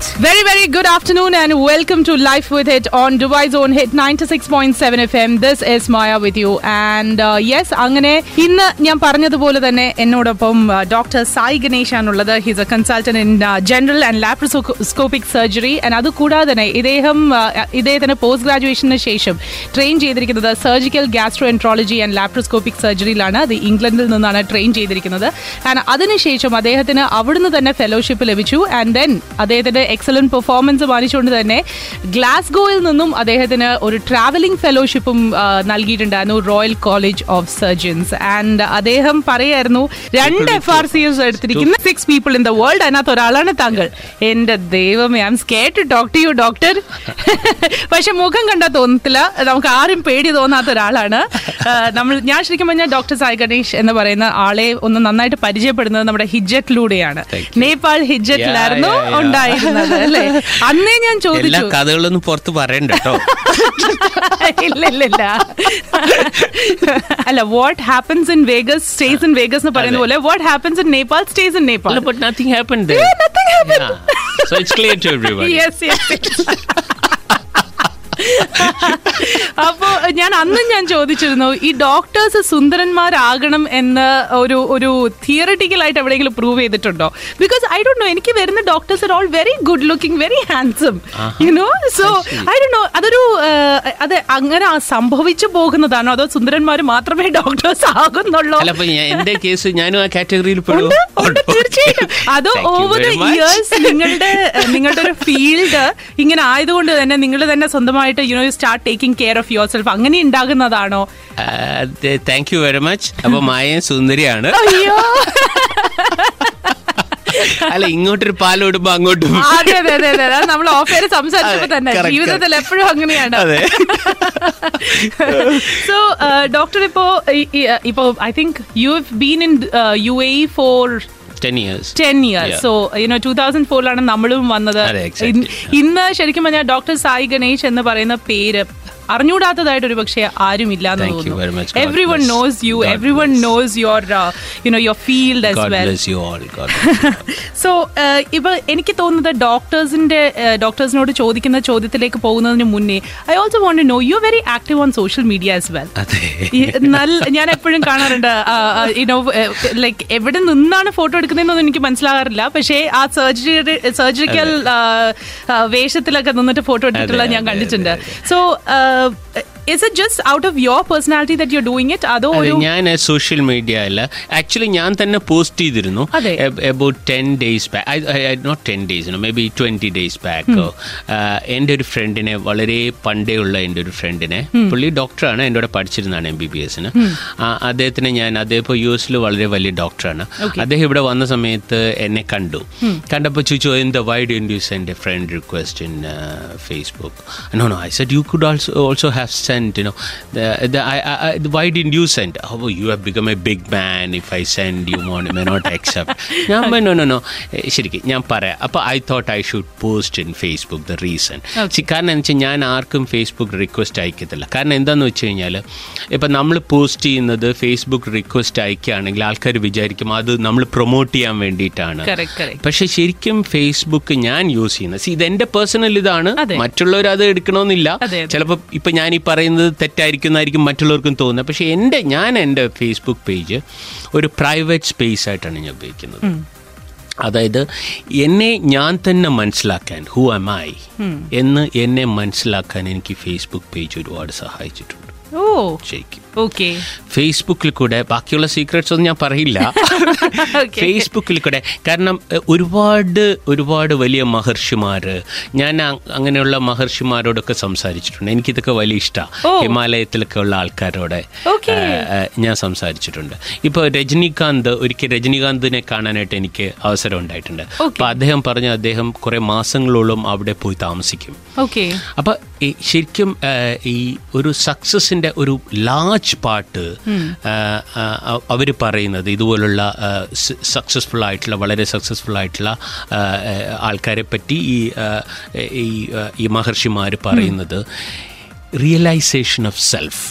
Right. Very, very good afternoon and welcome to Life with It on Dubai's own hit 96.7 FM. This is Maya with you. And uh, yes, അങ്ങനെ ഇന്ന് ഞാൻ പറഞ്ഞതുപോലെ തന്നെ എന്നോടൊപ്പം doctor Sai Ganesh ആണുള്ളത് he's a consultant in general and laparoscopic surgery and അതുകൂടാതെ തന്നെ ഇദ്ദേഹം uh, ഇദ്ദേഹത്തിന് പോസ്റ്റ് ഗ്രാജുവേഷന് ശേഷം ട്രെയിൻ ചെയ്തിരിക്കുന്നത് surgical gastroenterology and laparoscopic സർജറിയിലാണ് അത് ഇംഗ്ലണ്ടിൽ നിന്നാണ് ട്രെയിൻ ചെയ്തിരിക്കുന്നത് ആൻഡ് അതിനുശേഷം അദ്ദേഹത്തിന് അവിടുന്ന് തന്നെ ഫെലോഷിപ്പ് ലഭിച്ചു ആൻഡ് ദെൻ അദ്ദേഹത്തിന്റെ എക്സലന്റ് പെർഫോമൻസ് മാനിച്ചുകൊണ്ട് തന്നെ ഗ്ലാസ്ഗോയിൽ നിന്നും അദ്ദേഹത്തിന് ഒരു ട്രാവലിംഗ് ഫെലോഷിപ്പും നൽകിയിട്ടുണ്ടായിരുന്നു royal college of surgeons and അദ്ദേഹം പറയായിരുന്നു രണ്ട് എഫ് ആർ സി എസ് എടുത്തിരിക്കുന്ന six people in the world അതിനകത്ത് ഒരാളാണ് താങ്കൾ. എന്റെ ദൈവമേ I'm scared to talk to you doctor പക്ഷെ മുഖം കണ്ടാൽ തോന്നത്തില്ല. നമുക്ക് ആരും പേടി തോന്നാത്ത ഒരാളാണ്. നമ്മൾ ഞാൻ ശരിക്കും പറഞ്ഞാൽ ഡോക്ടർ സായി ഗണേഷ് എന്ന് പറയുന്ന ആളെ ഒന്ന് നന്നായിട്ട് പരിചയപ്പെടുന്നത് നമ്മുടെ ഹിജറ്റിലൂടെയാണ്. നേപ്പാൾ ഹിജറ്റിലായിരുന്നു Yeah, അല്ലേ? അന്നേ ഞാൻ എല്ലാ ചോദിച്ചു കഥകളൊന്നും പുറത്ത് പറയണ്ട കേട്ടോ. ഇല്ല ഇല്ല ഇല്ല അല്ല what happens in Vegas stays in Vegas എന്ന് പറയുന്ന പോലെ what happens in Nepal stays in Nepal but nothing happened there. Yeah, nothing happened. So it's clear to everyone. Yes yes അപ്പോ ഞാൻ അന്നും ഞാൻ ചോദിച്ചിരുന്നു ഈ ഡോക്ടേഴ്സ് സുന്ദരന്മാരാകണം എന്ന് ഒരു ഒരു തിയറട്ടിക്കൽ ആയിട്ട് എവിടെയെങ്കിലും പ്രൂവ് ചെയ്തിട്ടുണ്ടോ? ബിക്കോസ് ഐ ഡോ നോ എനിക്ക് വരുന്ന doctors are all very good looking very handsome you know so I Dr know അതൊരു അത് അങ്ങനെ സംഭവിച്ചു പോകുന്നതാണോ? അതോ സുന്ദരന്മാർ മാത്രമേ ഡോക്ടേഴ്സ് ആകുന്നുള്ളൂ? എന്റെ കേസ് ഞാനും ആ കാറ്റഗറിയിൽ ഉണ്ട്, അതോ ഓവർ ദ ഇയേഴ്സ് നിങ്ങളുടെ നിങ്ങളുടെ ഒരു ഫീൽഡ് ഇങ്ങനെ ആയതുകൊണ്ട് തന്നെ നിങ്ങൾ തന്നെ സ്വന്തമായിട്ട് you know you start taking care of yourself അങ്ങനെ ഉണ്ടാകുന്നതാണോ? താങ്ക് യു വെരി മച്ച് അപ്പൊ മായൻ സുന്ദരിയാണ്. അയ്യോ. അല്ല ഇങ്ങോട്ടൊരു പാൽ ഇടുമ്പോ അങ്ങോട്ടും. അതെ അതെ അതെ അതെ. അത് നമ്മൾ ഓഫേര് സംസാരിച്ചപ്പോ തന്നെ. ജീവിതത്തിൽ എപ്പോഴും അങ്ങനെയാണ്. അതെ. സോ ഡോക്ടർ ഇപ്പോ ഈ- ഈ, ഇപ്പോ I think you have been in U A for ten years ten years Yeah. So you know two thousand ഫോറിലാണ് നമ്മളും വന്നത്. ഇന്ന് ശരിക്കും പറഞ്ഞാൽ ഡോക്ടർ സായി ഗണേഷ് എന്ന് പറയുന്ന പേര് അറിഞ്ഞൂടാത്തതായിട്ട് ഒരു പക്ഷേ ആരും എന്ന് തോന്നുന്നു. Everyone. Knows you everyone knows your you know your field as well so ഇപ്പൊ എനിക്ക് തോന്നുന്നത് ഡോക്ടേഴ്സിന്റെ ഡോക്ടേഴ്സിനോട് ചോദിക്കുന്ന ചോദ്യത്തിലേക്ക് പോകുന്നതിന് മുന്നേ I also want know you very active on social media as well നല്ല ഞാൻ എപ്പോഴും കാണാറുണ്ട് യുനോ ലൈക്ക് എവിടെ നിന്നാണ് ഫോട്ടോ എടുക്കുന്നതെന്നൊന്നും എനിക്ക് മനസ്സിലാകാറില്ല. പക്ഷേ ആ സർജറി സർജിക്കൽ വേഷത്തിലൊക്കെ നിന്നിട്ട് ഫോട്ടോ എടുത്തിട്ടുള്ള ഞാൻ കണ്ടിട്ടുണ്ട്. അതെ, so is it just out of your personality that you doing it അതോ അതെ ഒരു ഞാൻ സോഷ്യൽ മീഡിയ അല്ല. ആക്ച്വലി ഞാൻ തന്നെ പോസ്റ്റ് ചെയ്തിരുന്നു. അതെ. About ten days back not ten days maybe twenty days back എന്റെ ഒരു ഫ്രണ്ടിനെ വളരെ പണ്ടേ ഉള്ള എന്റെ ഒരു ഫ്രണ്ടിനെ പുള്ളി ഡോക്ടറാണ് എന്റെ കൂടെ പഠിച്ചിരുന്നതാണ് എം ബി ബി എസിന് അദ്ദേഹത്തിന് ഞാൻ അദ്ദേഹം ഇപ്പോൾ യു എസിൽ വളരെ വലിയ ഡോക്ടറാണ് അദ്ദേഹം ഇവിടെ വന്ന സമയത്ത് എന്നെ കണ്ടു. കണ്ടപ്പോൾ ചോദിച്ചു എന്താ why do you send a friend request in Facebook no no I said you could also also have send you know. The, the, I, I, I, why didn't you send? Oh you have become a big man if I send you may not accept. ഞാൻ no no Eh, ശരിക്കും ഞാൻ പറയാം. അപ്പോൾ I thought I should post in Facebook the reason കാരണം എന്ന് വെച്ചാൽ ഞാൻ ആർക്കും ഫേസ്ബുക്ക് റിക്വസ്റ്റ് അയക്കത്തില്ല. കാരണം എന്താണെന്ന് വെച്ച് കഴിഞ്ഞാൽ ഇപ്പം നമ്മൾ പോസ്റ്റ് ചെയ്യുന്നത് ഫേസ്ബുക്ക് റിക്വസ്റ്റ് അയക്കുകയാണെങ്കിൽ ആൾക്കാർ വിചാരിക്കും അത് നമ്മൾ പ്രൊമോട്ട് ചെയ്യാൻ വേണ്ടിയിട്ടാണ്. പക്ഷെ ശരിക്കും ഫേസ്ബുക്ക് ഞാൻ യൂസ് ചെയ്യുന്നത്. See, ഇതെന്റെ പേഴ്സണൽ ഇതാണ്. മറ്റുള്ളവർ അത് എടുക്കണമെന്നില്ല. ചിലപ്പോൾ ഇപ്പം ഞാൻ ഈ പറയുന്നത് തെറ്റായിരിക്കുന്നതായിരിക്കും മറ്റുള്ളവർക്കും തോന്നുന്നത്. പക്ഷേ എന്റെ ഞാൻ എന്റെ ഫേസ്ബുക്ക് പേജ് ഒരു പ്രൈവറ്റ് സ്പേസ് ആയിട്ടാണ് ഞാൻ ഉപയോഗിക്കുന്നത്. അതായത് എന്നെ ഞാൻ തന്നെ മനസ്സിലാക്കാൻ ഹു എം ഐ എന്ന് എന്നെ മനസ്സിലാക്കാൻ എനിക്ക് ഫേസ്ബുക്ക് പേജ് ഒരുപാട് സഹായിച്ചിട്ടുണ്ട്. ഓ. ശരിക്കും. ഓക്കെ ഫേസ്ബുക്കിൽ കൂടെ ബാക്കിയുള്ള സീക്രട്സ് ഒന്നും ഞാൻ പറയില്ല. ഫേസ്ബുക്കിൽ കൂടെ കാരണം ഒരുപാട് ഒരുപാട് വലിയ മഹർഷിമാർ ഞാൻ അങ്ങനെയുള്ള മഹർഷിമാരോടൊക്കെ സംസാരിച്ചിട്ടുണ്ട്. എനിക്കിതൊക്കെ വലിയ. ഇഷ്ടമാണ് ഹിമാലയത്തിലൊക്കെ ഉള്ള ആൾക്കാരോട് ഞാൻ സംസാരിച്ചിട്ടുണ്ട്. ഇപ്പോൾ രജനീകാന്ത് ഒരിക്കൽ രജനീകാന്തിനെ കാണാനായിട്ട് എനിക്ക് അവസരം ഉണ്ടായിട്ടുണ്ട്. അപ്പോൾ അദ്ദേഹം പറഞ്ഞു അദ്ദേഹം കുറേ മാസങ്ങളോളം അവിടെ പോയി താമസിക്കും. അപ്പൊ ശരിക്കും ഈ ഒരു സക്സസിന്റെ ഒരു ലാർജ് പാർട്ട് അവർ പറയുന്നത് ഇതുപോലുള്ള സക്സസ്ഫുൾ ആയിട്ടുള്ള വളരെ സക്സസ്ഫുൾ ആയിട്ടുള്ള ആ, ആ, ആൾക്കാരെ പറ്റി ഈ ആ, ഈ ആ, ഈ മഹർഷിമാർ പറയുന്നത് realisation of self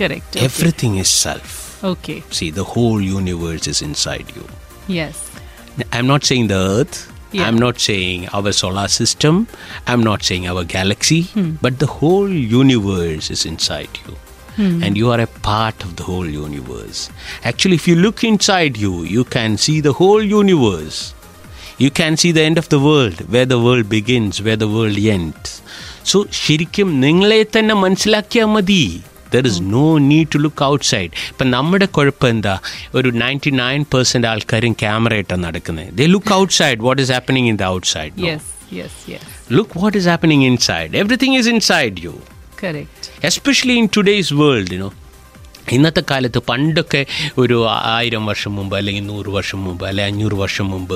correct everything is self okay see the whole universe is inside you yes I'm not saying the earth Yeah. I'm not saying our solar system, I'm not saying our galaxy, but the whole universe is inside you. And you are a part of the whole universe. Actually, if you look inside you, you can see the whole universe. You can see the end of the world, where the world begins, where the world ends. So, ശരിക്കും നിങ്ങളെ തന്നെ മനസ്സിലാക്കിയാൽ മതി. There is no need to look outside ഇപ്പം നമ്മുടെ കുഴപ്പം എന്താ? ഒരു നയന്റി നയൻ പെർസെന്റ് ആൾക്കാരും ക്യാമറ ഇട്ടാണ് നടക്കുന്നത് they look outside what is happening in the outside yes yes yes look what is happening inside everything is inside you correct especially in today's world you know ഇന്നത്തെ കാലത്ത് പണ്ടൊക്കെ ഒരു ആയിരം വർഷം മുമ്പ് അല്ലെങ്കിൽ നൂറ് വർഷം മുമ്പ് അല്ലെങ്കിൽ അഞ്ഞൂറ് വർഷം മുമ്പ്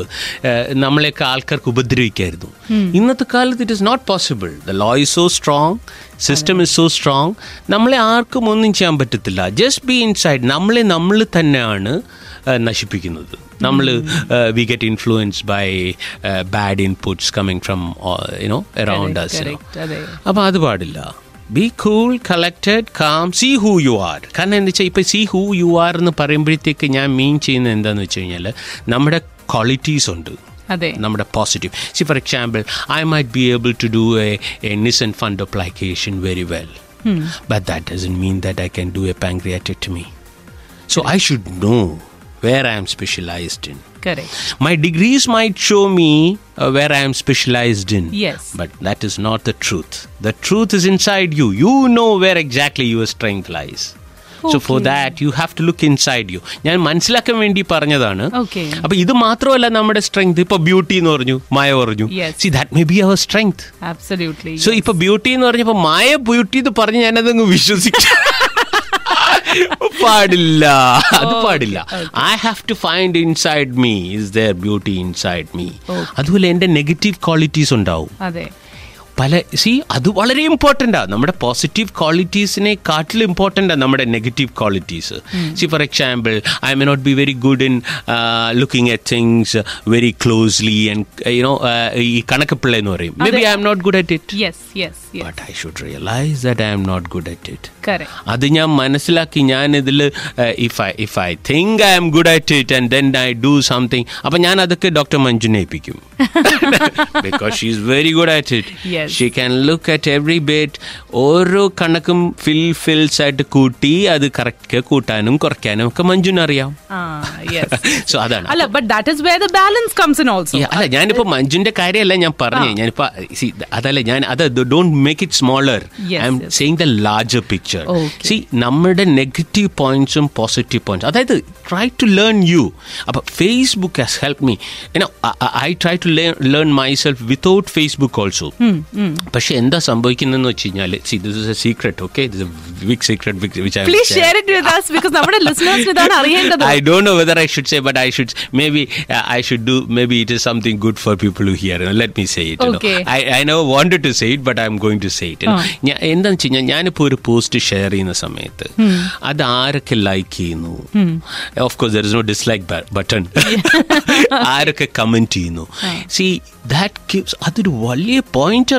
നമ്മളെയൊക്കെ ആൾക്കാർക്ക് ഉപദ്രവിക്കായിരുന്നു. ഇന്നത്തെ കാലത്ത് it is not possible the law is so strong system is so strong നമ്മളെ ആർക്കും ഒന്നും ചെയ്യാൻ പറ്റത്തില്ല. ജസ്റ്റ് ബി ഇൻസൈഡ് നമ്മളെ നമ്മൾ തന്നെയാണ് നശിപ്പിക്കുന്നത്. നമ്മൾ we get influence by bad inputs coming from you know around us അപ്പോൾ അത് പാടില്ല. Be cool collected calm see who you are കാരണം എന്താ വെച്ചാൽ ഇപ്പോൾ സീ ഹൂ യു ആർ എന്ന് പറയുമ്പോഴത്തേക്ക് ഞാൻ മീൻ ചെയ്യുന്നത് എന്താണെന്ന് വെച്ച് കഴിഞ്ഞാൽ നമ്മുടെ ക്വാളിറ്റീസ് ഉണ്ട്. അതെ. നമ്മുടെ positive see for example I might be able to do a a Nissen fundoplication very well but that doesn't mean that I can do a pancreatectomy so I should know Where I am specialized in correct My degrees might show me uh, where I am specialized in. Yes. But that is not the truth. The truth is inside you. You know where exactly your strength lies. So for Okay. that you have to look inside you. ഞാൻ മനസ്സിലാക്കാൻ വേണ്ടി പറഞ്ഞതാണ് Okay. അപ്പൊ ഇത് മാത്രമല്ല നമ്മുടെ strength ഇപ്പൊ beauty എന്ന് പറഞ്ഞു മായ പറഞ്ഞു Yes. See that may be our strength absolutely so ഇപ്പൊ ബ്യൂട്ടി എന്ന് പറഞ്ഞപ്പോ മായ ബ്യൂട്ടി എന്ന് പറഞ്ഞ് ഞാനതങ്ങ് വിശ്വസിക്കും പാടില്ല. അത് പാടില്ല. I have to find inside me is there beauty inside me അതുപോലെ എന്റെ നെഗറ്റീവ് ക്വാളിറ്റീസ് ഉണ്ടാവും. അതെ. പല സി അത് വളരെ ഇമ്പോർട്ടന്റ് ആണ് നമ്മുടെ പോസിറ്റീവ് ക്വാളിറ്റീസിനെ കാട്ടിൽ ആണ് നമ്മുടെ negative qualities see for example I may not be very good in looking at things very closely and you know ഈ കണക്ക് പിള്ള എന്ന് പറയും. Maybe I'm not good at it but I should realise that I'm not good at it അത് ഞാൻ മനസ്സിലാക്കി ഞാൻ ഇതിൽ if I if I think I'm good at it and then I do something അപ്പം ഞാൻ അതൊക്കെ ഡോക്ടർ മഞ്ജുനെ ഏൽപ്പിക്കും. Because she is very good at it. She can look at every bit ഓരോ കണക്കും ഫിൽ ഫിൽസ് ആയിട്ട് കൂട്ടി അത് കറക്റ്റ് കൂട്ടാനും കുറയ്ക്കാനും ഒക്കെ മഞ്ജുന് അറിയാം. സോ അതാണ്. അല്ല but that is where the balance comes in also അല്ല ഞാനിപ്പോ മഞ്ജുന്റെ കാര്യമല്ല ഞാൻ പറഞ്ഞു. ഞാനിപ്പോ see, അതല്ല ഞാൻ അത് don't make it smaller I'm. Saying the larger picture. See നമ്മുടെ നെഗറ്റീവ് പോയിന്റ്സും പോസിറ്റീവ് പോയിന്റ്സ് അതായത് ട്രൈ ടു ലേൺ യു അപ്പൊ Facebook has help me I try to learn myself without Facebook also പക്ഷെ എന്താ സംഭവിക്കുന്നതെന്ന് വെച്ച് കഴിഞ്ഞാൽ see this is a secret okay big secret which please share it with us because നമ്മുടെ ലിസണേഴ്സിന് ഇതാണ് അറിയേണ്ടത് I don't know whether I should say, but I should maybe be I should do maybe it is something good for people who hear. Hear let let me say it. I Okay. know. I, I never wanted to say it, but I'm going to say it. You know. ഞാ- എന്താന്ന് വെച്ച് കഴിഞ്ഞാൽ ഞാനിപ്പോൾ ഒരു post share ചെയ്യുന്ന സമയത്ത് അത് ആരൊക്കെ ലൈക്ക് ചെയ്യുന്നു of course there is no dislike button ആരൊക്കെ കമന്റ് ചെയ്യുന്നു സി ദാറ്റ് ഗിവ്സ് അതൊരു വലിയ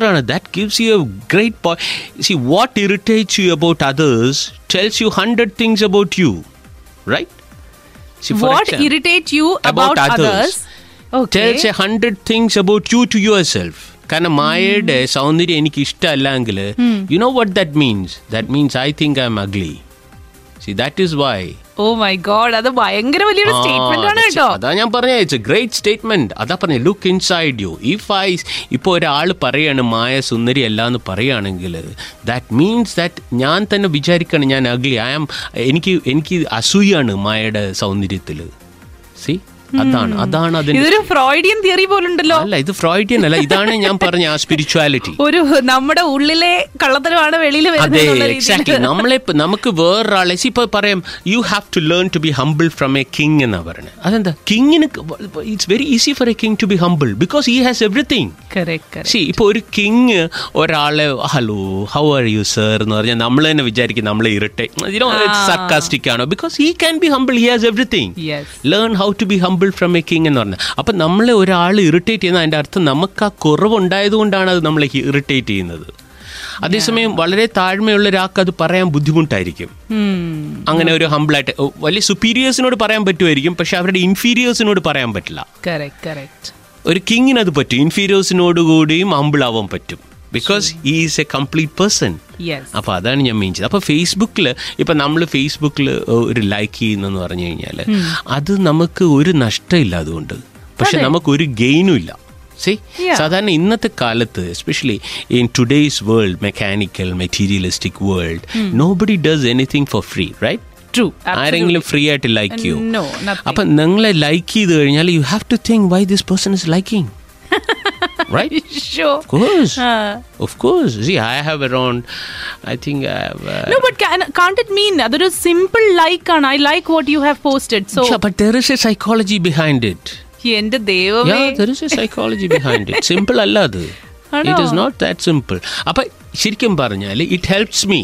പോയിന്ററാണ് that gives you a great point see what irritates you about others tells you hundred things about you right See, for what example, irritate you about about others. Others okay tells a hundred things about you to yourself. കാരണം മായയുടെ സൗന്ദര്യം എനിക്ക് ഇഷ്ടമല്ലെങ്കിൽ you know what that means that means I think I'm ugly see that is why oh my god അത് ഭയങ്കര വലിയൊരു statement ആണ് കേട്ടോ. അതാ ഞാൻ പറഞ്ഞ ഇറ്റ്സ് ഗ്രേറ്റ് സ്റ്റേറ്റ്മെന്റ് അതാ പറഞ്ഞ look inside you if I ഇപ്പോൾ ഒരാൾ പറയാണ് മായ സുന്ദരി അല്ല എന്ന് പറയുകയാണെങ്കിൽ ദാറ്റ് മീൻസ് ദാറ്റ് ഞാൻ തന്നെ വിചാരിക്കണം ഞാൻ അഗ്ലി ഐ ആം എനിക്ക് എനിക്ക് അസൂയാണ് മായയുടെ സൗന്ദര്യത്തിൽ സി അതാണ് അതാണ് അതിന്റെ ഇതൊരു ഫ്രോയിഡിയൻ തിയറി പോലുണ്ടല്ലോ. അല്ല ഇത് ഫ്രോയിഡിയൻ അല്ല ഇതാണ് ഞാൻ പറഞ്ഞ ആ സ്പിരിച്വാലിറ്റി ഒരു നമ്മുടെ ഉള്ളിലെ കള്ളത്തരമാണ് വെളിയിൽ അതെ എക്സാക്ട്ലി നമ്മളെ നമുക്ക് വേറൊരാളെ ഇപ്പൊ പറയാം you have to learn to be humble from a king എന്നാ പറയുന്നത് അതെന്താ? കിങ്ങിന് it's very easy for a king to be humble because he has everything see ഇപ്പൊ ഒരു കിങ് ഒരാളെ hello how are you sir എന്ന് പറഞ്ഞാൽ നമ്മൾ തന്നെ വിചാരിക്കും നമ്മളെ ഇരട്ടെ. സർക്കാസ്റ്റിക് ആണോ? Because he can be humble he has everything yes learn how to be humble from a king എന്ന് പറഞ്ഞത് അപ്പം നമ്മളെ ഒരാൾ ഇറിറ്റേറ്റ് ചെയ്യുന്ന അതിന്റെ അർത്ഥം നമുക്ക് ആ കുറവുണ്ടായതുകൊണ്ടാണ് അത് നമ്മളെ ഇറിറ്റേറ്റ് ചെയ്യുന്നത്. അതേസമയം വളരെ താഴ്മയുള്ള ഒരാൾക്ക് അത് പറയാൻ ബുദ്ധിമുട്ടായിരിക്കും. അങ്ങനെ ഒരു ഹംബിളായിട്ട് വലിയ സുപ്പീരിയേഴ്സിനോട് പറയാൻ പറ്റുമായിരിക്കും പക്ഷെ അവരുടെ ഇൻഫീരിയേഴ്സിനോട് പറയാൻ പറ്റില്ല. ഒരു കിങ്ങിന് അത് പറ്റും. ഇൻഫീരിയേഴ്സിനോട് കൂടിയും ഹമ്പിൾ ആവാൻ പറ്റും. ബിക്കോസ് ഈ ഈസ് എ കംപ്ലീറ്റ് പേഴ്സൺ അപ്പൊ അപ്പോൾ അതാണ് ഞാൻ മീൻ ചെയ്തത്. അപ്പോൾ ഫേസ്ബുക്കിൽ ഇപ്പം നമ്മൾ ഫേസ്ബുക്കിൽ ഒരു ലൈക്ക് ചെയ്യുന്നെന്ന് പറഞ്ഞു കഴിഞ്ഞാൽ അത് നമുക്ക് ഒരു നഷ്ടമില്ല അതുകൊണ്ട്. പക്ഷെ നമുക്ക് ഒരു ഗെയിനും ഇല്ല. സി. സാധാരണ ഇന്നത്തെ കാലത്ത് especially in today's world mechanical materialistic world nobody does anything for free right ആരെങ്കിലും ഫ്രീ ആയിട്ട് ലൈക്ക് ചെയ്യൂ. അപ്പൊ നിങ്ങളെ ലൈക്ക് ചെയ്ത് കഴിഞ്ഞാൽ you have to think why this person is liking Right show Of course. Of course. See, I have around, I think I have. Uh, No, but can, can't it mean അതൊരു simple like ആണ് I like what you have posted so yeah, but there is a psychology behind it. എന്റെ ദൈവമേ Yeah, there is a psychology behind it. Simple അല്ല അത്. ആണോ? It is not that simple. അപ്പൊ ശരിക്കും പറഞ്ഞാൽ it helps me